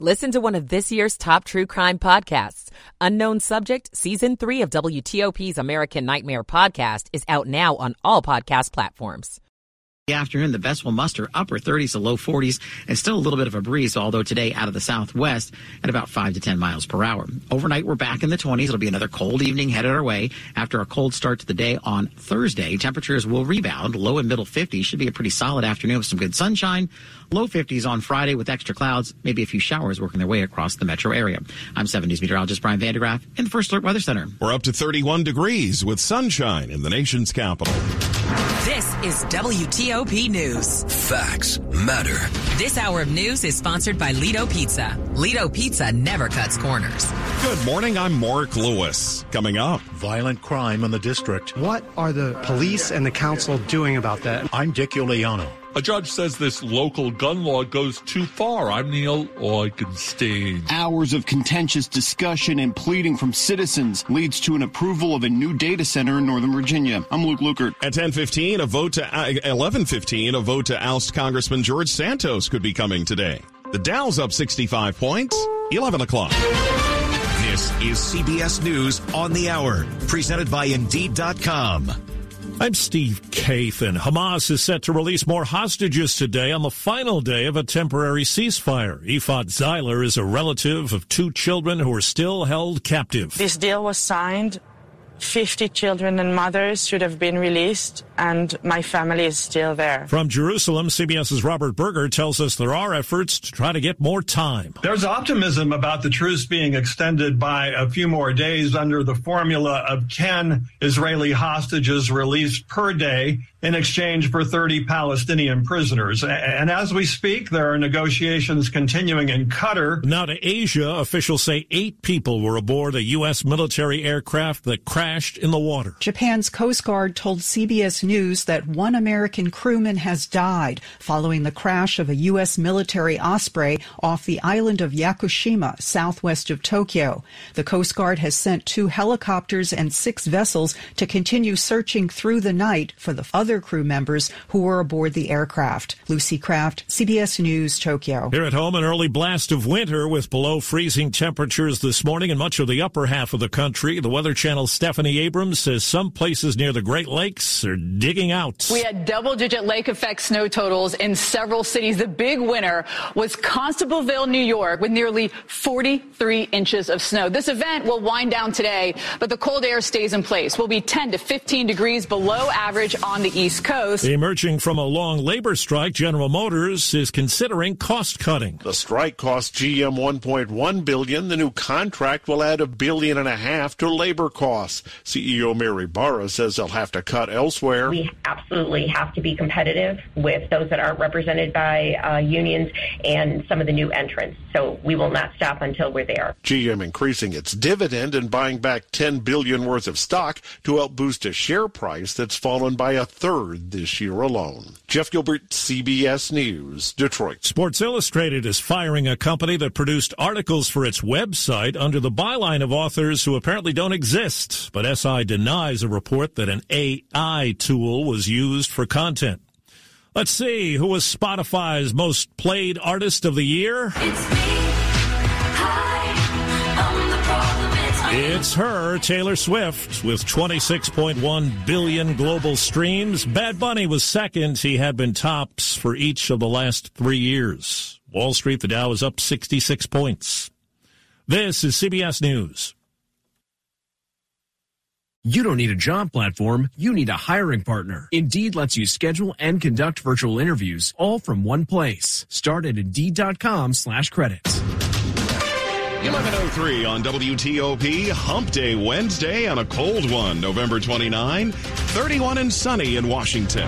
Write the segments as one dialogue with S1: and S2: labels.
S1: Listen to one of this year's top true crime podcasts. Unknown Subject, Season 3 of WTOP's American Nightmare podcast is out now on all podcast platforms.
S2: The afternoon, the best will muster upper 30s to low 40s and still a little bit of a breeze, although today out of the southwest at about 5 to 10 miles per hour. Overnight, we're back in the 20s. It'll be another cold evening headed our way after a cold start to the day on Thursday. Temperatures will rebound. Low and middle 50s should be a pretty solid afternoon with some good sunshine. Low 50s on Friday with extra clouds, maybe a few showers working their way across the metro area. I'm 70s meteorologist Brian Vandegraaff in the First Alert Weather Center.
S3: We're up to 31 degrees with sunshine in the nation's capital.
S1: This is WTOP News.
S4: Facts matter.
S1: This hour of news is sponsored by Lido Pizza. Lido Pizza never cuts corners.
S3: Good morning. I'm Mark Lewis. Coming up,
S5: violent crime in the district.
S6: What are the police and the council doing about that?
S5: I'm Dick Uliano.
S7: A judge says this local gun law goes too far. I'm Neil Augenstein.
S8: Hours of contentious discussion and pleading from citizens leads to an approval of a new data center in Northern Virginia. I'm Luke Lukert.
S3: At 10:15, a vote to uh, 11:15, a vote to oust Congressman George Santos could be coming today. The Dow's up 65 points. 11 o'clock.
S4: This is CBS News on the Hour, presented by Indeed.com.
S9: I'm Steve Kathan. Hamas is set to release more hostages today on the final day of a temporary ceasefire. Ifat Zeiler is a relative of two children who are still held captive.
S10: This deal was signed 50 children and mothers should have been released, and my family is still there.
S9: From Jerusalem, CBS's Robert Berger tells us there are efforts to try to get more time.
S11: There's optimism about the truce being extended by a few more days under the formula of 10 Israeli hostages released per day in exchange for 30 Palestinian prisoners. And as we speak, there are negotiations continuing in Qatar.
S9: Now to Asia, officials say eight people were aboard a U.S. military aircraft that crashed in the water.
S12: Japan's Coast Guard told CBS News that one American crewman has died following the crash of a U.S. military Osprey off the island of Yakushima, southwest of Tokyo. The Coast Guard has sent two helicopters and six vessels to continue searching through the night for the other crew members who were aboard the aircraft. Lucy Kraft, CBS News, Tokyo.
S9: Here at home, an early blast of winter with below freezing temperatures this morning in much of the upper half of the country. The Weather Channel's Stephanie Abrams says some places near the Great Lakes are digging out.
S13: We had double digit lake effect snow totals in several cities. The big winner was Constableville, New York, with nearly 43 inches of snow. This event will wind down today, but the cold air stays in place. We'll be 10 to 15 degrees below average on the east East Coast.
S9: Emerging from a long labor strike, General Motors is considering cost cutting.
S14: The strike cost GM 1.1 billion. The new contract will add a billion and a half to labor costs. CEO Mary Barra says they'll have to cut elsewhere.
S15: We absolutely have to be competitive with those that aren't represented by uh, unions and some of the new entrants. So we will not stop until we're there.
S14: GM increasing its dividend and buying back 10 billion worth of stock to help boost a share price that's fallen by a third third this year alone. Jeff Gilbert, CBS News, Detroit.
S9: Sports Illustrated is firing a company that produced articles for its website under the byline of authors who apparently don't exist. But SI denies a report that an AI tool was used for content. Let's see who was Spotify's most played artist of the year. It's her, Taylor Swift, with 26.1 billion global streams. Bad Bunny was second. He had been tops for each of the last three years. Wall Street, the Dow is up 66 points. This is CBS News.
S16: You don't need a job platform, you need a hiring partner. Indeed lets you schedule and conduct virtual interviews all from one place. Start at Indeed.com slash credits.
S3: 1103 on WTOP, Hump Day Wednesday on a cold one, November 29, 31 and sunny in Washington.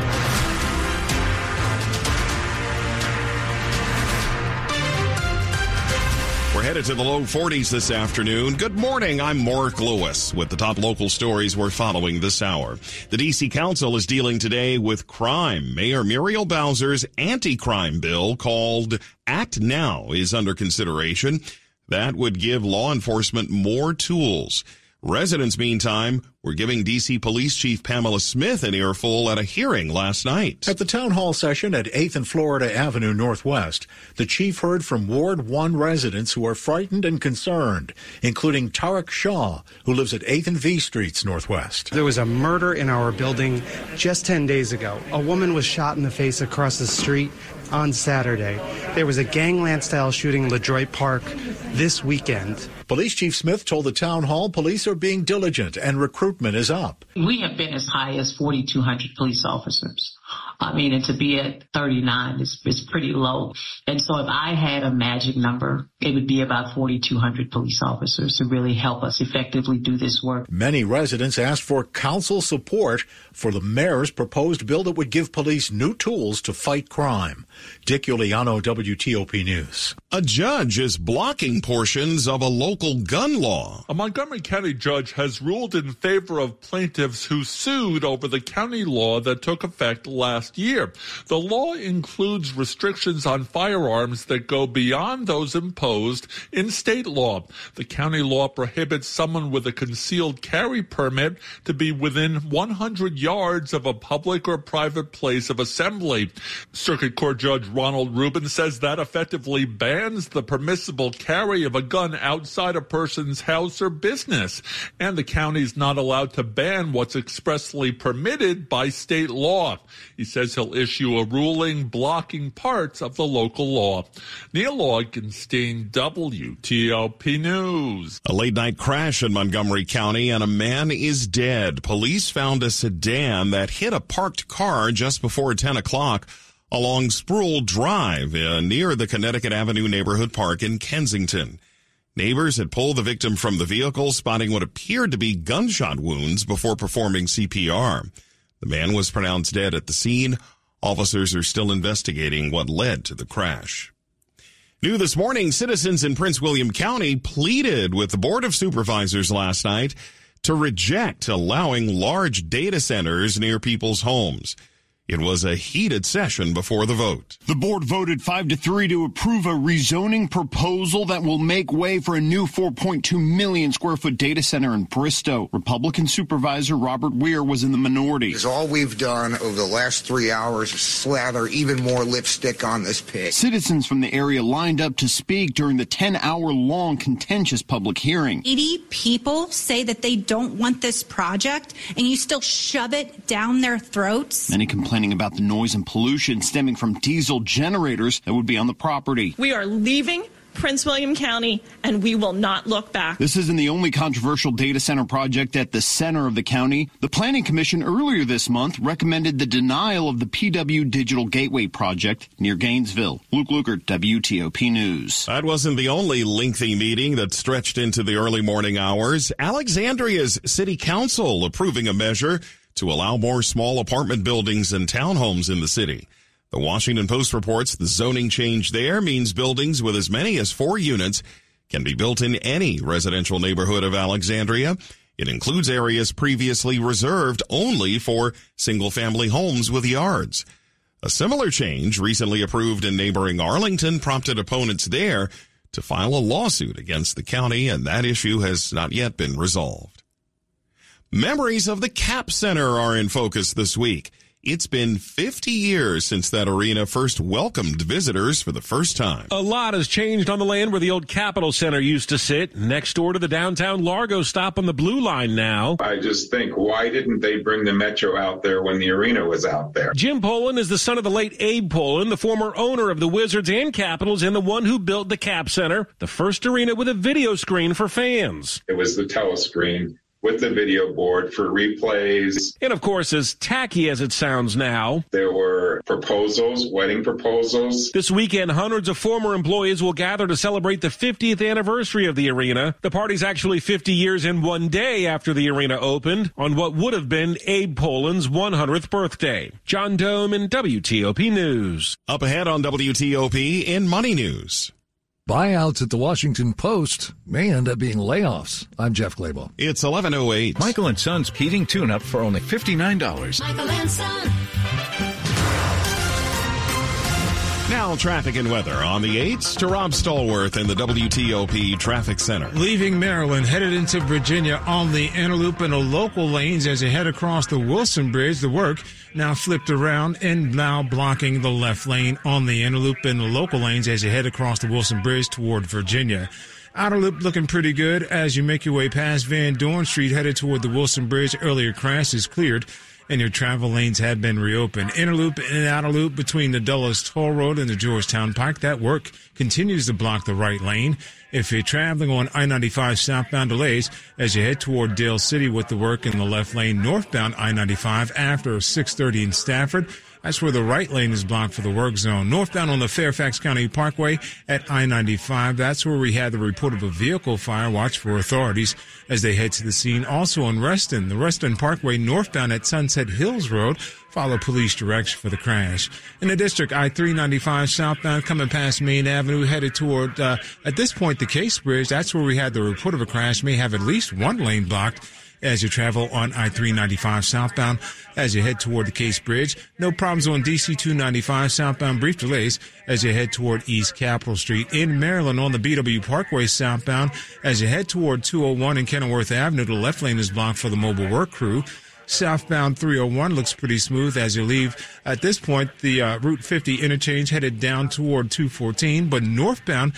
S3: Headed to the low 40s this afternoon. Good morning. I'm Mark Lewis with the top local stories we're following this hour. The D.C. Council is dealing today with crime. Mayor Muriel Bowser's anti-crime bill called Act Now is under consideration. That would give law enforcement more tools. Residents, meantime, were giving D.C. Police Chief Pamela Smith an earful at a hearing last night.
S5: At the town hall session at 8th and Florida Avenue Northwest, the chief heard from Ward 1 residents who are frightened and concerned, including Tarek Shaw, who lives at 8th and V Streets Northwest.
S6: There was a murder in our building just 10 days ago. A woman was shot in the face across the street on Saturday. There was a gangland style shooting in LeDroit Park this weekend.
S5: Police Chief Smith told the town hall police are being diligent and recruitment is up.
S17: We have been as high as 4,200 police officers. I mean, and to be at 39 is, is pretty low. And so if I had a magic number, it would be about 4,200 police officers to really help us effectively do this work.
S5: Many residents asked for council support for the mayor's proposed bill that would give police new tools to fight crime. Dick Uliano, WTOP News.
S3: A judge is blocking portions of a local gun law.
S7: A Montgomery County judge has ruled in favor of plaintiffs who sued over the county law that took effect last year. The law includes restrictions on firearms that go beyond those imposed in state law. The county law prohibits someone with a concealed carry permit to be within 100 yards of a public or private place of assembly. Circuit Court Judge Ronald Rubin says that effectively bans the permissible carry of a gun outside a person's house or business. And the county is not allowed to ban what's expressly permitted by state law. He says he'll issue a ruling blocking parts of the local law. Neil Augenstein, WTOP News.
S3: A late night crash in Montgomery County and a man is dead. Police found a sedan that hit a parked car just before 10 o'clock along Sproul Drive uh, near the Connecticut Avenue Neighborhood Park in Kensington. Neighbors had pulled the victim from the vehicle, spotting what appeared to be gunshot wounds before performing CPR. The man was pronounced dead at the scene. Officers are still investigating what led to the crash. New this morning, citizens in Prince William County pleaded with the Board of Supervisors last night to reject allowing large data centers near people's homes. It was a heated session before the vote.
S8: The board voted 5 to 3 to approve a rezoning proposal that will make way for a new 4.2 million square foot data center in Bristow. Republican Supervisor Robert Weir was in the minority.
S18: Because all we've done over the last three hours is slather even more lipstick on this pig.
S8: Citizens from the area lined up to speak during the 10 hour long contentious public hearing.
S19: 80 people say that they don't want this project, and you still shove it down their throats.
S8: Many complaining about the noise and pollution stemming from diesel generators that would be on the property.
S20: We are leaving Prince William County, and we will not look back.
S8: This isn't the only controversial data center project at the center of the county. The Planning Commission earlier this month recommended the denial of the PW Digital Gateway project near Gainesville. Luke Lukert, WTOP News.
S3: That wasn't the only lengthy meeting that stretched into the early morning hours. Alexandria's City Council approving a measure to allow more small apartment buildings and townhomes in the city. The Washington Post reports the zoning change there means buildings with as many as four units can be built in any residential neighborhood of Alexandria. It includes areas previously reserved only for single family homes with yards. A similar change recently approved in neighboring Arlington prompted opponents there to file a lawsuit against the county and that issue has not yet been resolved. Memories of the Cap Center are in focus this week. It's been 50 years since that arena first welcomed visitors for the first time.
S21: A lot has changed on the land where the old Capitol Center used to sit, next door to the downtown Largo stop on the Blue Line now.
S22: I just think, why didn't they bring the Metro out there when the arena was out there?
S21: Jim Pollin is the son of the late Abe Pollin, the former owner of the Wizards and Capitals, and the one who built the Cap Center, the first arena with a video screen for fans.
S22: It was the telescreen with the video board for replays.
S21: And of course, as tacky as it sounds now,
S22: there were proposals, wedding proposals.
S21: This weekend, hundreds of former employees will gather to celebrate the 50th anniversary of the arena. The party's actually 50 years and one day after the arena opened on what would have been Abe Pollin's 100th birthday. John Domen WTOP News.
S3: Up ahead on WTOP in Money News.
S23: Buyouts at the Washington Post may end up being layoffs. I'm Jeff Clabaugh.
S3: It's 1108.
S24: Michael and Son's heating tune-up for only $59.
S25: Michael and Son.
S3: Now Now, traffic and weather on the 8s to Rob Stallworth in the WTOP Traffic Center.
S26: Leaving Maryland, headed into Virginia on the inner loop and the local lanes as you head across the Wilson Bridge. The work now flipped around and now blocking the left lane on the inner loop and the local lanes as you head across the Wilson Bridge toward Virginia. Outer loop looking pretty good as you make your way past Van Dorn Street headed toward the Wilson Bridge. Earlier crash is cleared and your travel lanes have been reopened. Inner loop and outer loop between the Dulles Toll Road and the Georgetown Pike. That work continues to block the right lane. If you're traveling on I-95 southbound delays as you head toward Dale City with the work in the left lane northbound I-95 after 630 in Stafford. That's where the right lane is blocked for the work zone. Northbound on the Fairfax County Parkway at I-95. That's where we had the report of a vehicle fire. Watch for authorities as they head to the scene. Also on Reston, the Reston Parkway northbound at Sunset Hills Road. Follow police direction for the crash. In the district, I-395 southbound coming past Maine Avenue headed toward, uh, at this point, the Case Bridge. That's where we had the report of a crash. May have at least one lane blocked as you travel on I-395 southbound as you head toward the Case Bridge. No problems on DC 295 southbound. Brief delays as you head toward East Capitol Street. In Maryland on the BW Parkway southbound as you head toward 201 and Kenilworth Avenue. The left lane is blocked for the mobile work crew. Southbound 301 looks pretty smooth as you leave. At this point, the uh, Route 50 interchange headed down toward 214, but northbound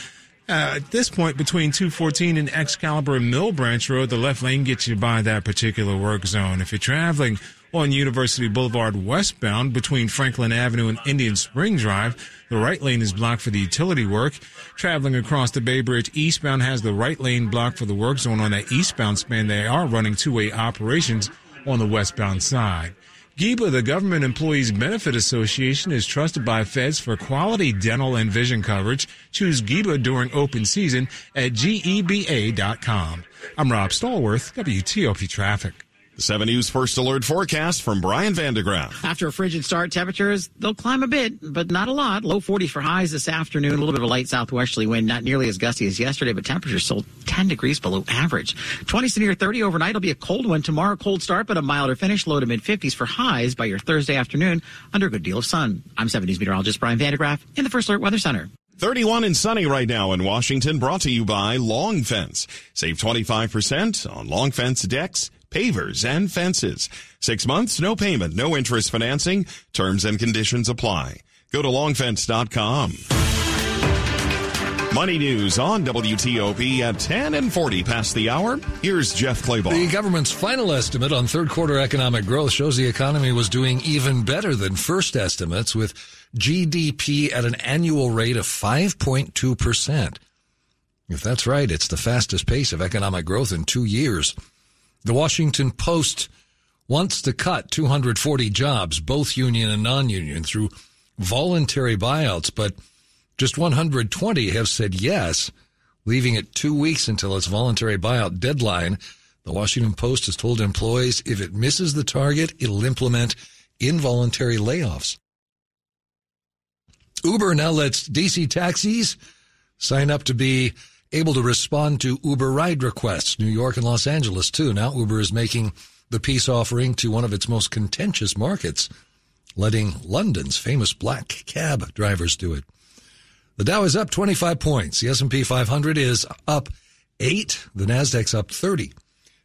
S26: uh, at this point, between 214 and Excalibur and Mill Branch Road, the left lane gets you by that particular work zone. If you're traveling on University Boulevard westbound between Franklin Avenue and Indian Spring Drive, the right lane is blocked for the utility work. Traveling across the Bay Bridge eastbound has the right lane blocked for the work zone on that eastbound span. They are running two-way operations on the westbound side. GEBA, the Government Employees Benefit Association, is trusted by feds for quality dental and vision coverage. Choose GEBA during open season at geba.com. I'm Rob Stallworth, WTOP Traffic.
S3: The 7 News First Alert forecast from Brian Vandegraaff.
S27: After a frigid start, temperatures, they'll climb a bit, but not a lot. Low 40s for highs this afternoon. A little bit of a light southwesterly wind, not nearly as gusty as yesterday, but temperatures still 10 degrees below average. 20s to near 30 overnight. It'll be a cold one tomorrow. Cold start, but a milder finish. Low to mid 50s for highs by your Thursday afternoon under a good deal of sun. I'm 7 News meteorologist Brian Vandegraaff in the First Alert Weather Center.
S3: 31 and sunny right now in Washington, brought to you by Long Fence. Save 25% on Long Fence decks, pavers, and fences. Six months, no payment, no interest financing. Terms and conditions apply. Go to longfence.com. Money news on WTOP at 10 and 40 past the hour. Here's Jeff Clabaugh.
S23: The government's final estimate on third quarter economic growth shows the economy was doing even better than first estimates with GDP at an annual rate of 5.2%. If that's right, it's the fastest pace of economic growth in two years. The Washington Post wants to cut 240 jobs, both union and non-union, through voluntary buyouts, but just 120 have said yes, leaving it two weeks until its voluntary buyout deadline. The Washington Post has told employees if it misses the target, it'll implement involuntary layoffs. Uber now lets DC taxis sign up to be able to respond to Uber ride requests. New York and Los Angeles too. Now Uber is making the peace offering to one of its most contentious markets, letting London's famous black cab drivers do it. The Dow is up 25 points. The S&P 500 is up 8. The Nasdaq's up 30.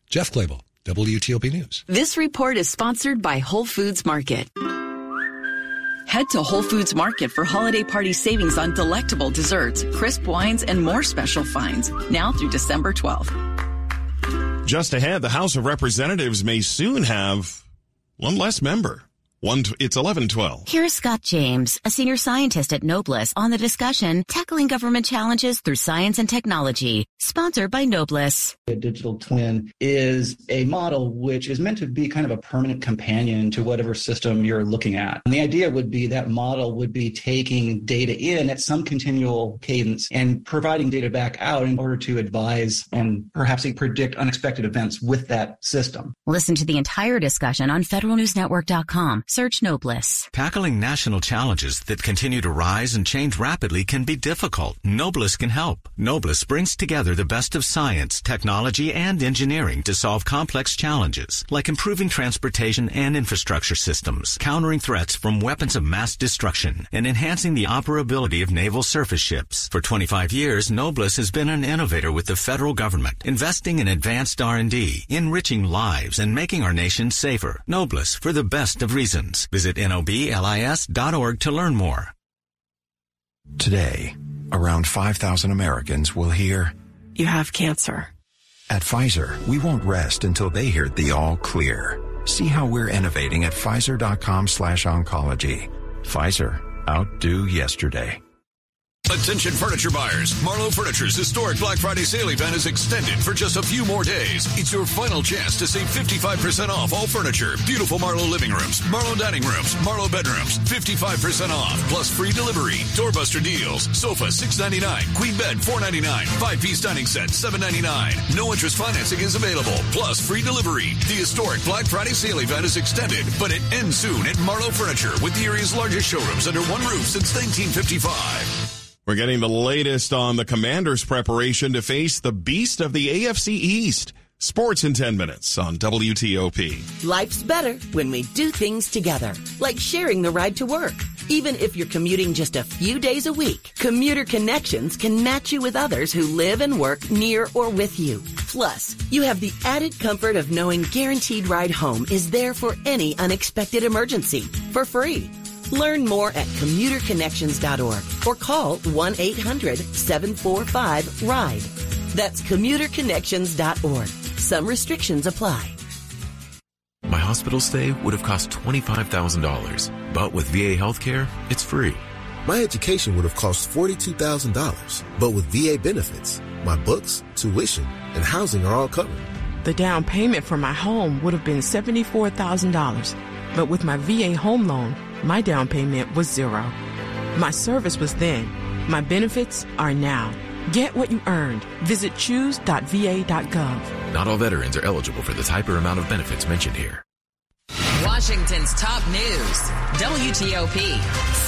S23: Jeff Clabaugh, WTOP News.
S28: This report is sponsored by Whole Foods Market. Head to Whole Foods Market for holiday party savings on delectable desserts, crisp wines, and more special finds now through December 12th.
S3: Just ahead, the House of Representatives may soon have one less member. One, it's 1112.
S29: Here's Scott James, a senior scientist at Noblis, on the discussion Tackling Government Challenges Through Science and Technology, sponsored by Noblis.
S25: A digital twin is a model which is meant to be kind of a permanent companion to whatever system you're looking at. And the idea would be that model would be taking data in at some continual cadence and providing data back out in order to advise and perhaps predict unexpected events with that system.
S29: Listen to the entire discussion on federalnewsnetwork.com Search Noblis.
S30: Tackling national challenges that continue to rise and change rapidly can be difficult. Noblis can help. Noblis brings together the best of science, technology, and engineering to solve complex challenges, like improving transportation and infrastructure systems, countering threats from weapons of mass destruction, and enhancing the operability of naval surface ships. For 25 years, Noblis has been an innovator with the federal government, investing in advanced R&D, enriching lives, and making our nation safer. Noblis for the best of reasons. Visit noblis.org to learn more.
S31: Today, around 5,000 Americans will hear,
S32: You have cancer.
S31: At Pfizer, we won't rest until they hear the all clear. See how we're innovating at Pfizer.com slash oncology. Pfizer, outdo yesterday.
S33: Attention furniture buyers. Marlo Furniture's historic Black Friday sale event is extended for just a few more days. It's your final chance to save 55% off all furniture. Beautiful Marlo living rooms, Marlo dining rooms, Marlo bedrooms, 55% off, plus free delivery. Doorbuster deals. Sofa $6.99. Queen bed $4.99. Five-piece dining set $7.99. No interest financing is available, plus free delivery. The historic Black Friday sale event is extended, but it ends soon at Marlo Furniture with the area's largest showrooms under one roof since 1955.
S3: We're getting the latest on the Commanders' preparation to face the beast of the AFC East. Sports in 10 minutes on WTOP.
S34: Life's better when we do things together, like sharing the ride to work. Even if you're commuting just a few days a week, Commuter Connections can match you with others who live and work near or with you. Plus, you have the added comfort of knowing Guaranteed Ride Home is there for any unexpected emergency for free. Learn more at commuterconnections.org or call 1 800 745 RIDE. That's commuterconnections.org. Some restrictions apply.
S35: My hospital stay would have cost $25,000, but with VA healthcare, it's free.
S36: My education would have cost $42,000, but with VA benefits, my books, tuition, and housing are all covered.
S37: The down payment for my home would have been $74,000, but with my VA home loan, my down payment was zero. My service was then. My benefits are now. Get what you earned. Visit choose.va.gov.
S35: Not all veterans are eligible for the type or amount of benefits mentioned here.
S38: Washington's top news WTOP.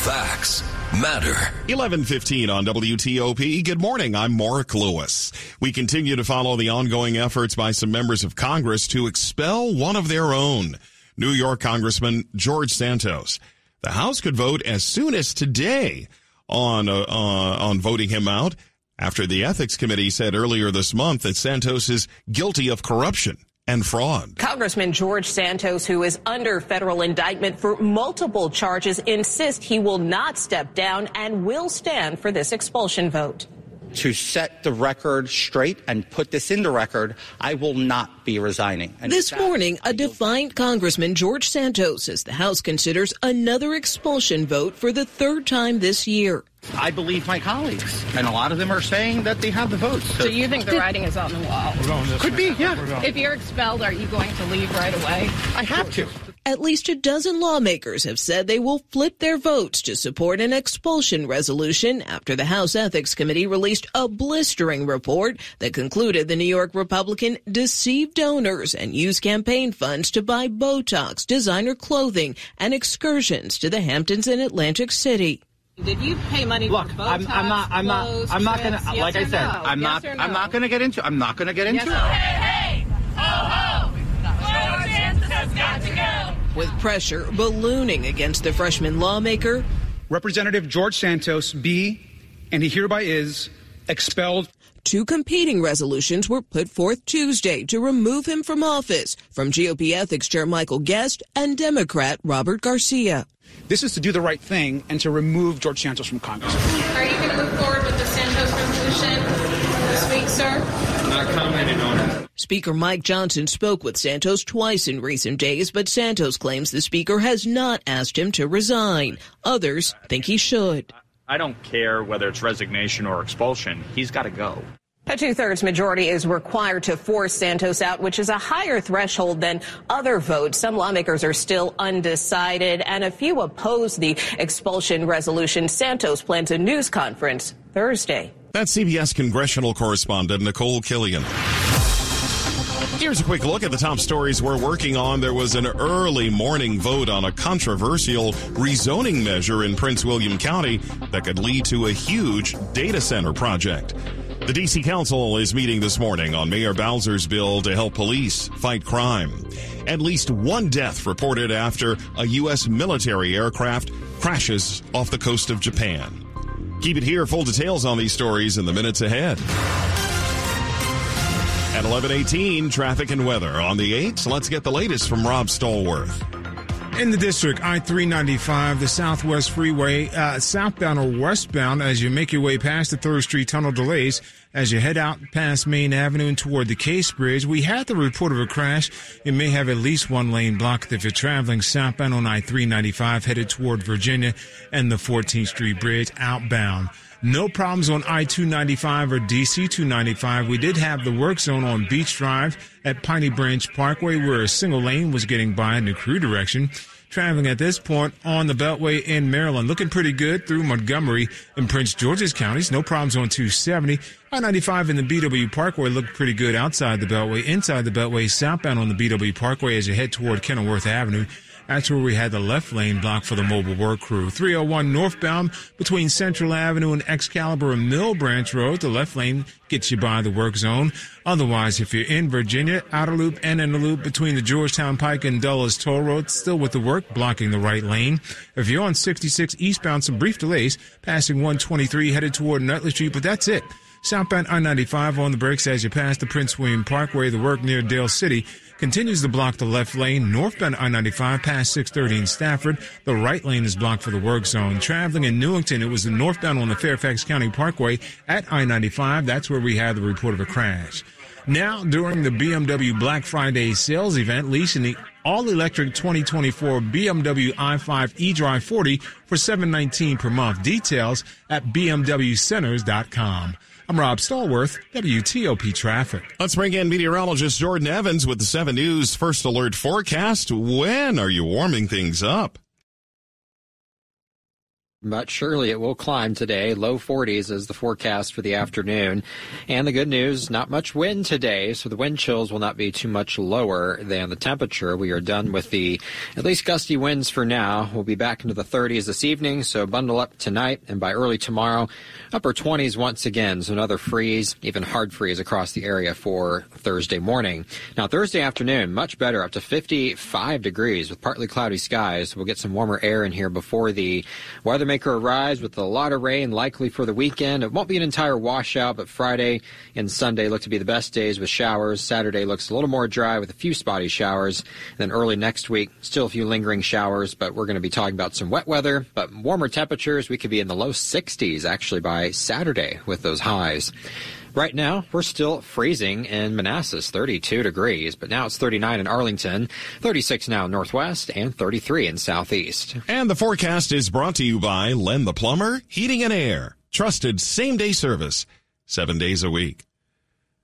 S33: Facts matter.
S3: 1115 on WTOP. Good morning. I'm Mark Lewis. We continue to follow the ongoing efforts by some members of Congress to expel one of their own. New York Congressman George Santos. The House could vote as soon as today on uh, uh, on voting him out after the ethics committee said earlier this month that Santos is guilty of corruption and fraud.
S39: Congressman George Santos, who is under federal indictment for multiple charges, insists he will not step down and will stand for this expulsion vote
S40: to set the record straight and put this in the record, I will not be resigning.
S39: And this morning, a defiant Congressman, George Santos, says the House considers another expulsion vote for the third time this year.
S40: I believe my colleagues, and a lot of them are saying that they have the votes.
S41: So, so you think the writing is on the wall?
S40: Could be, yeah.
S41: If you're expelled, are you going to leave right away?
S40: I have to.
S39: At least a dozen lawmakers have said they will flip their votes to support an expulsion resolution after the House Ethics Committee released a blistering report that concluded the New York Republican deceived donors and used campaign funds to buy Botox, designer clothing, and excursions to the Hamptons and Atlantic City.
S41: Did you pay money
S40: Look,
S41: for Botox,
S40: I'm, I'm not. I'm not. I'm not gonna.
S41: trips,
S40: like I said,
S41: no?
S40: I'm
S41: yes
S40: not.
S41: No?
S40: I'm not gonna get into. I'm not gonna get into
S41: yes
S40: it.
S41: Hey, hey, ho, ho! George Santos has got to go.
S39: With pressure ballooning against the freshman lawmaker,
S42: Representative George Santos be, and he hereby is, expelled.
S39: Two competing resolutions were put forth Tuesday to remove him from office from GOP Ethics Chair Michael Guest and Democrat Robert Garcia.
S42: This is to do the right thing and to remove George Santos from Congress.
S41: Are you going to move forward with the Santos resolution this week, sir?
S42: Not commenting on it.
S39: Speaker Mike Johnson spoke with Santos twice in recent days, but Santos claims the speaker has not asked him to resign. Others think he should.
S43: I don't care whether it's resignation or expulsion. He's got to go.
S39: A two-thirds majority is required to force Santos out, which is a higher threshold than other votes. Some lawmakers are still undecided, and a few oppose the expulsion resolution. Santos plans a news conference Thursday.
S3: That's CBS congressional correspondent Nicole Killion. Here's a quick look at the top stories we're working on. There was an early morning vote on a controversial rezoning measure in Prince William County that could lead to a huge data center project. The DC Council is meeting this morning on Mayor Bowser's bill to help police fight crime. At least one death reported after a U.S. military aircraft crashes off the coast of Japan. Keep it here. Full details on these stories in the minutes ahead. At 11:18, traffic and weather on the 8s. Let's get the latest from Rob Stallworth.
S26: In the district, I 395, the Southwest Freeway, uh, southbound or westbound, as you make your way past the 3rd Street tunnel delays, as you head out past Maine Avenue and toward the Case Bridge. We had the report of a crash. It may have at least one lane blocked if you're traveling southbound on I 395 headed toward Virginia and the 14th Street Bridge outbound. No problems on I-295 or DC-295. We did have the work zone on Beach Drive at Piney Branch Parkway where a single lane was getting by in the crew direction. Traveling at this point on the Beltway in Maryland, looking pretty good through Montgomery and Prince George's counties. No problems on 270. I-95 in the BW Parkway looked pretty good outside the Beltway. Inside the Beltway, southbound on the BW Parkway as you head toward Kenilworth Avenue. That's where we had the left lane blocked for the mobile work crew. 301 northbound between Central Avenue and Excalibur and Mill Branch Road. The left lane gets you by the work zone. Otherwise, if you're in Virginia, outer loop and in the loop between the Georgetown Pike and Dulles Toll Road, still with the work blocking the right lane. If you're on 66 eastbound, some brief delays passing 123 headed toward Nutley Street, but that's it. Southbound I-95 on the brakes as you pass the Prince William Parkway. The work near Dale City continues to block the left lane. Northbound I-95 past 630 in Stafford. The right lane is blocked for the work zone. Traveling in Newington, it was the northbound on the Fairfax County Parkway at I-95. That's where we had the report of a crash. Now, during the BMW Black Friday sales event, leasing the all-electric 2024 BMW i5 eDrive 40 for 719 per month. Details at bmwcenters.com. I'm Rob Stallworth, WTOP Traffic.
S3: Let's bring in meteorologist Jordan Evans with the 7 News First Alert forecast. When are you warming things up?
S44: But surely it will climb today. Low 40s is the forecast for the afternoon. And the good news, not much wind today, so the wind chills will not be too much lower than the temperature. We are done with the at least gusty winds for now. We'll be back into the 30s this evening, so bundle up tonight and by early tomorrow, upper 20s once again. So another freeze, even hard freeze across the area for Thursday morning. Now Thursday afternoon, much better, up to 55 degrees with partly cloudy skies. We'll get some warmer air in here before the weather Maker arrives with a lot of rain likely for the weekend. It won't be an entire washout, but Friday and Sunday look to be the best days with showers. Saturday looks a little more dry with a few spotty showers. And then early next week, still a few lingering showers, but we're going to be talking about some wet weather, but warmer temperatures. We could be in the low 60s actually by Saturday with those highs. Right now, we're still freezing in Manassas, 32 degrees, but now it's 39 in Arlington, 36 now northwest, and 33 in southeast.
S3: And the forecast is brought to you by Len the Plumber, Heating and Air. Trusted same day service, seven days a week.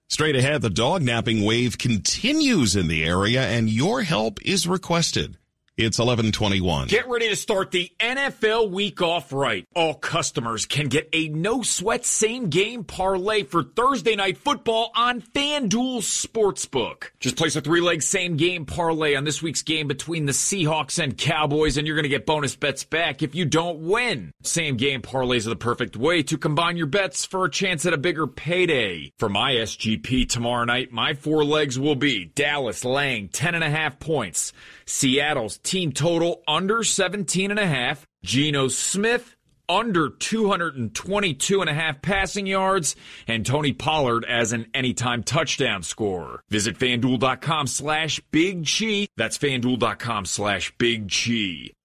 S3: Straight ahead, the dog napping wave continues in the area, and your help is requested. It's 1121.
S45: Get ready to start the NFL week off right. All customers can get a no sweat same game parlay for Thursday night football on FanDuel Sportsbook. Just place a three leg same game parlay on this week's game between the Seahawks and Cowboys, and you're going to get bonus bets back if you don't win. Same game parlays are the perfect way to combine your bets for a chance at a bigger payday. For my SGP tomorrow night, my four legs will be Dallas laying 10.5 points. Seattle's team total under 17 and a half. Geno Smith under 222 and a half passing yards and Tony Pollard as an anytime touchdown scorer. Visit fanduel.com slash big chi. That's fanduel.com slash big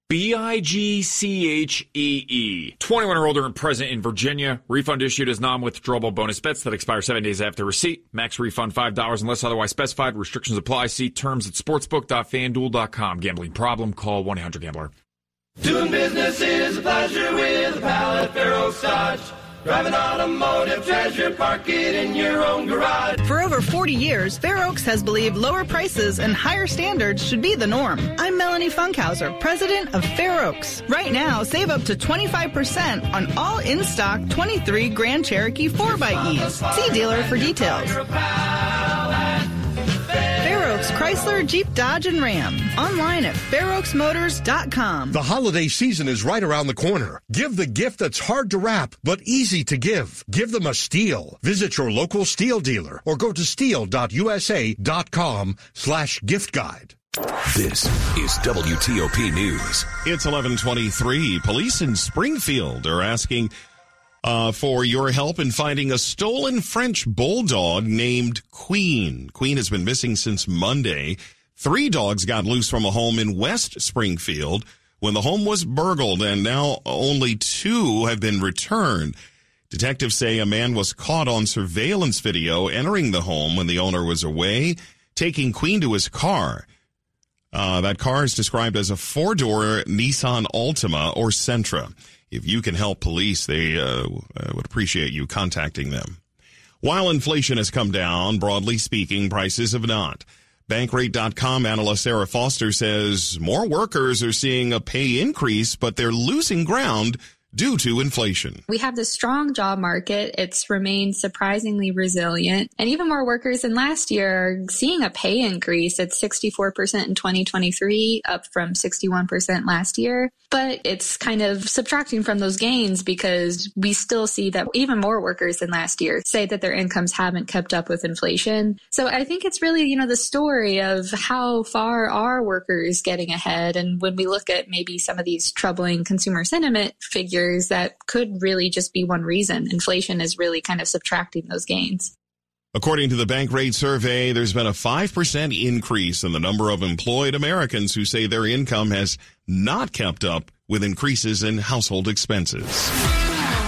S45: chi. B-I-G-C-H-E-E. 21 or older and present in Virginia. Refund issued as non-withdrawable bonus bets that expire seven days after receipt. Max refund $5 unless otherwise specified. Restrictions apply. See terms at sportsbook.fanduel.com. Gambling problem? Call 1-800-GAMBLER.
S46: Doing business is a pleasure with a pal at Fair Oaks Dodge. Drive an automotive treasure, park it in your own garage.
S47: For over 40 years, Fair Oaks has believed lower prices and higher standards should be the norm. I'm Melanie Funkhauser, president of Fair Oaks. Right now, save up to 25% on all in stock 23 Grand Cherokee 4xEs. See dealer for details. Chrysler, Jeep, Dodge, and Ram. Online at fairoaksmotors.com.
S48: The holiday season is right around the corner. Give the gift that's hard to wrap, but easy to give. Give them a steal. Visit your local steel dealer or go to stihl.usa.com slash gift guide.
S33: This is WTOP News.
S3: It's 1123. Police in Springfield are asking uh, for your help in finding a stolen French bulldog named Queen. Queen has been missing since Monday. Three dogs got loose from a home in West Springfield when the home was burgled, and now only two have been returned. Detectives say a man was caught on surveillance video entering the home when the owner was away, taking Queen to his car. Uh, that car is described as a four door Nissan Altima or Sentra. If you can help police, they uh, would appreciate you contacting them. While inflation has come down, broadly speaking, prices have not. Bankrate.com analyst Sarah Foster says more workers are seeing a pay increase, but they're losing ground due to inflation.
S49: We have this strong job market. It's remained surprisingly resilient. And even more workers than last year are seeing a pay increase at 64% in 2023, up from 61% last year. But it's kind of subtracting from those gains because we still see that even more workers than last year say that their incomes haven't kept up with inflation. So I think it's really, you know, the story of how far are workers getting ahead. And when we look at maybe some of these troubling consumer sentiment figures, that could really just be one reason. Inflation is really kind of subtracting those gains.
S3: According to the bank rate survey, there's been a 5% increase in the number of employed Americans who say their income has not kept up with increases in household expenses.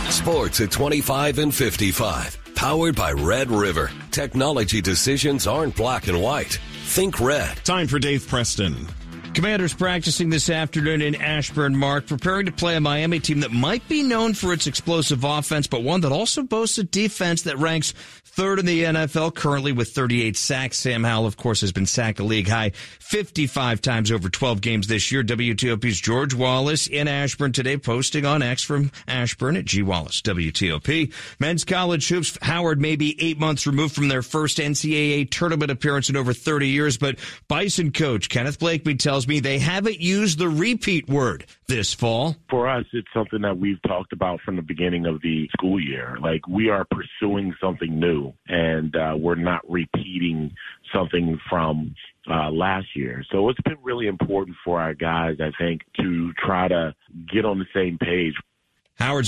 S33: Sports at 25 and 55. Powered by Red River. Technology decisions aren't black and white. Think red.
S3: Time for Dave Preston.
S50: Commanders practicing this afternoon in Ashburn, Mark, preparing to play a Miami team that might be known for its explosive offense, but one that also boasts a defense that ranks third in the NFL currently with 38 sacks. Sam Howell, of course, has been sacked a league high 55 times over 12 games this year. WTOP's George Wallace in Ashburn today, posting on X from Ashburn at G Wallace WTOP. Men's college hoops. Howard may be eight months removed from their first NCAA tournament appearance in over 30 years, but Bison coach Kenneth Blakeney tells me they haven't used the repeat word this fall.
S32: For us, it's something that we've talked about from the beginning of the school year. Like we are pursuing something new and uh, we're not repeating something from uh, last year. So it's been really important for our guys, I think, to try to get on the same page.
S50: Howard's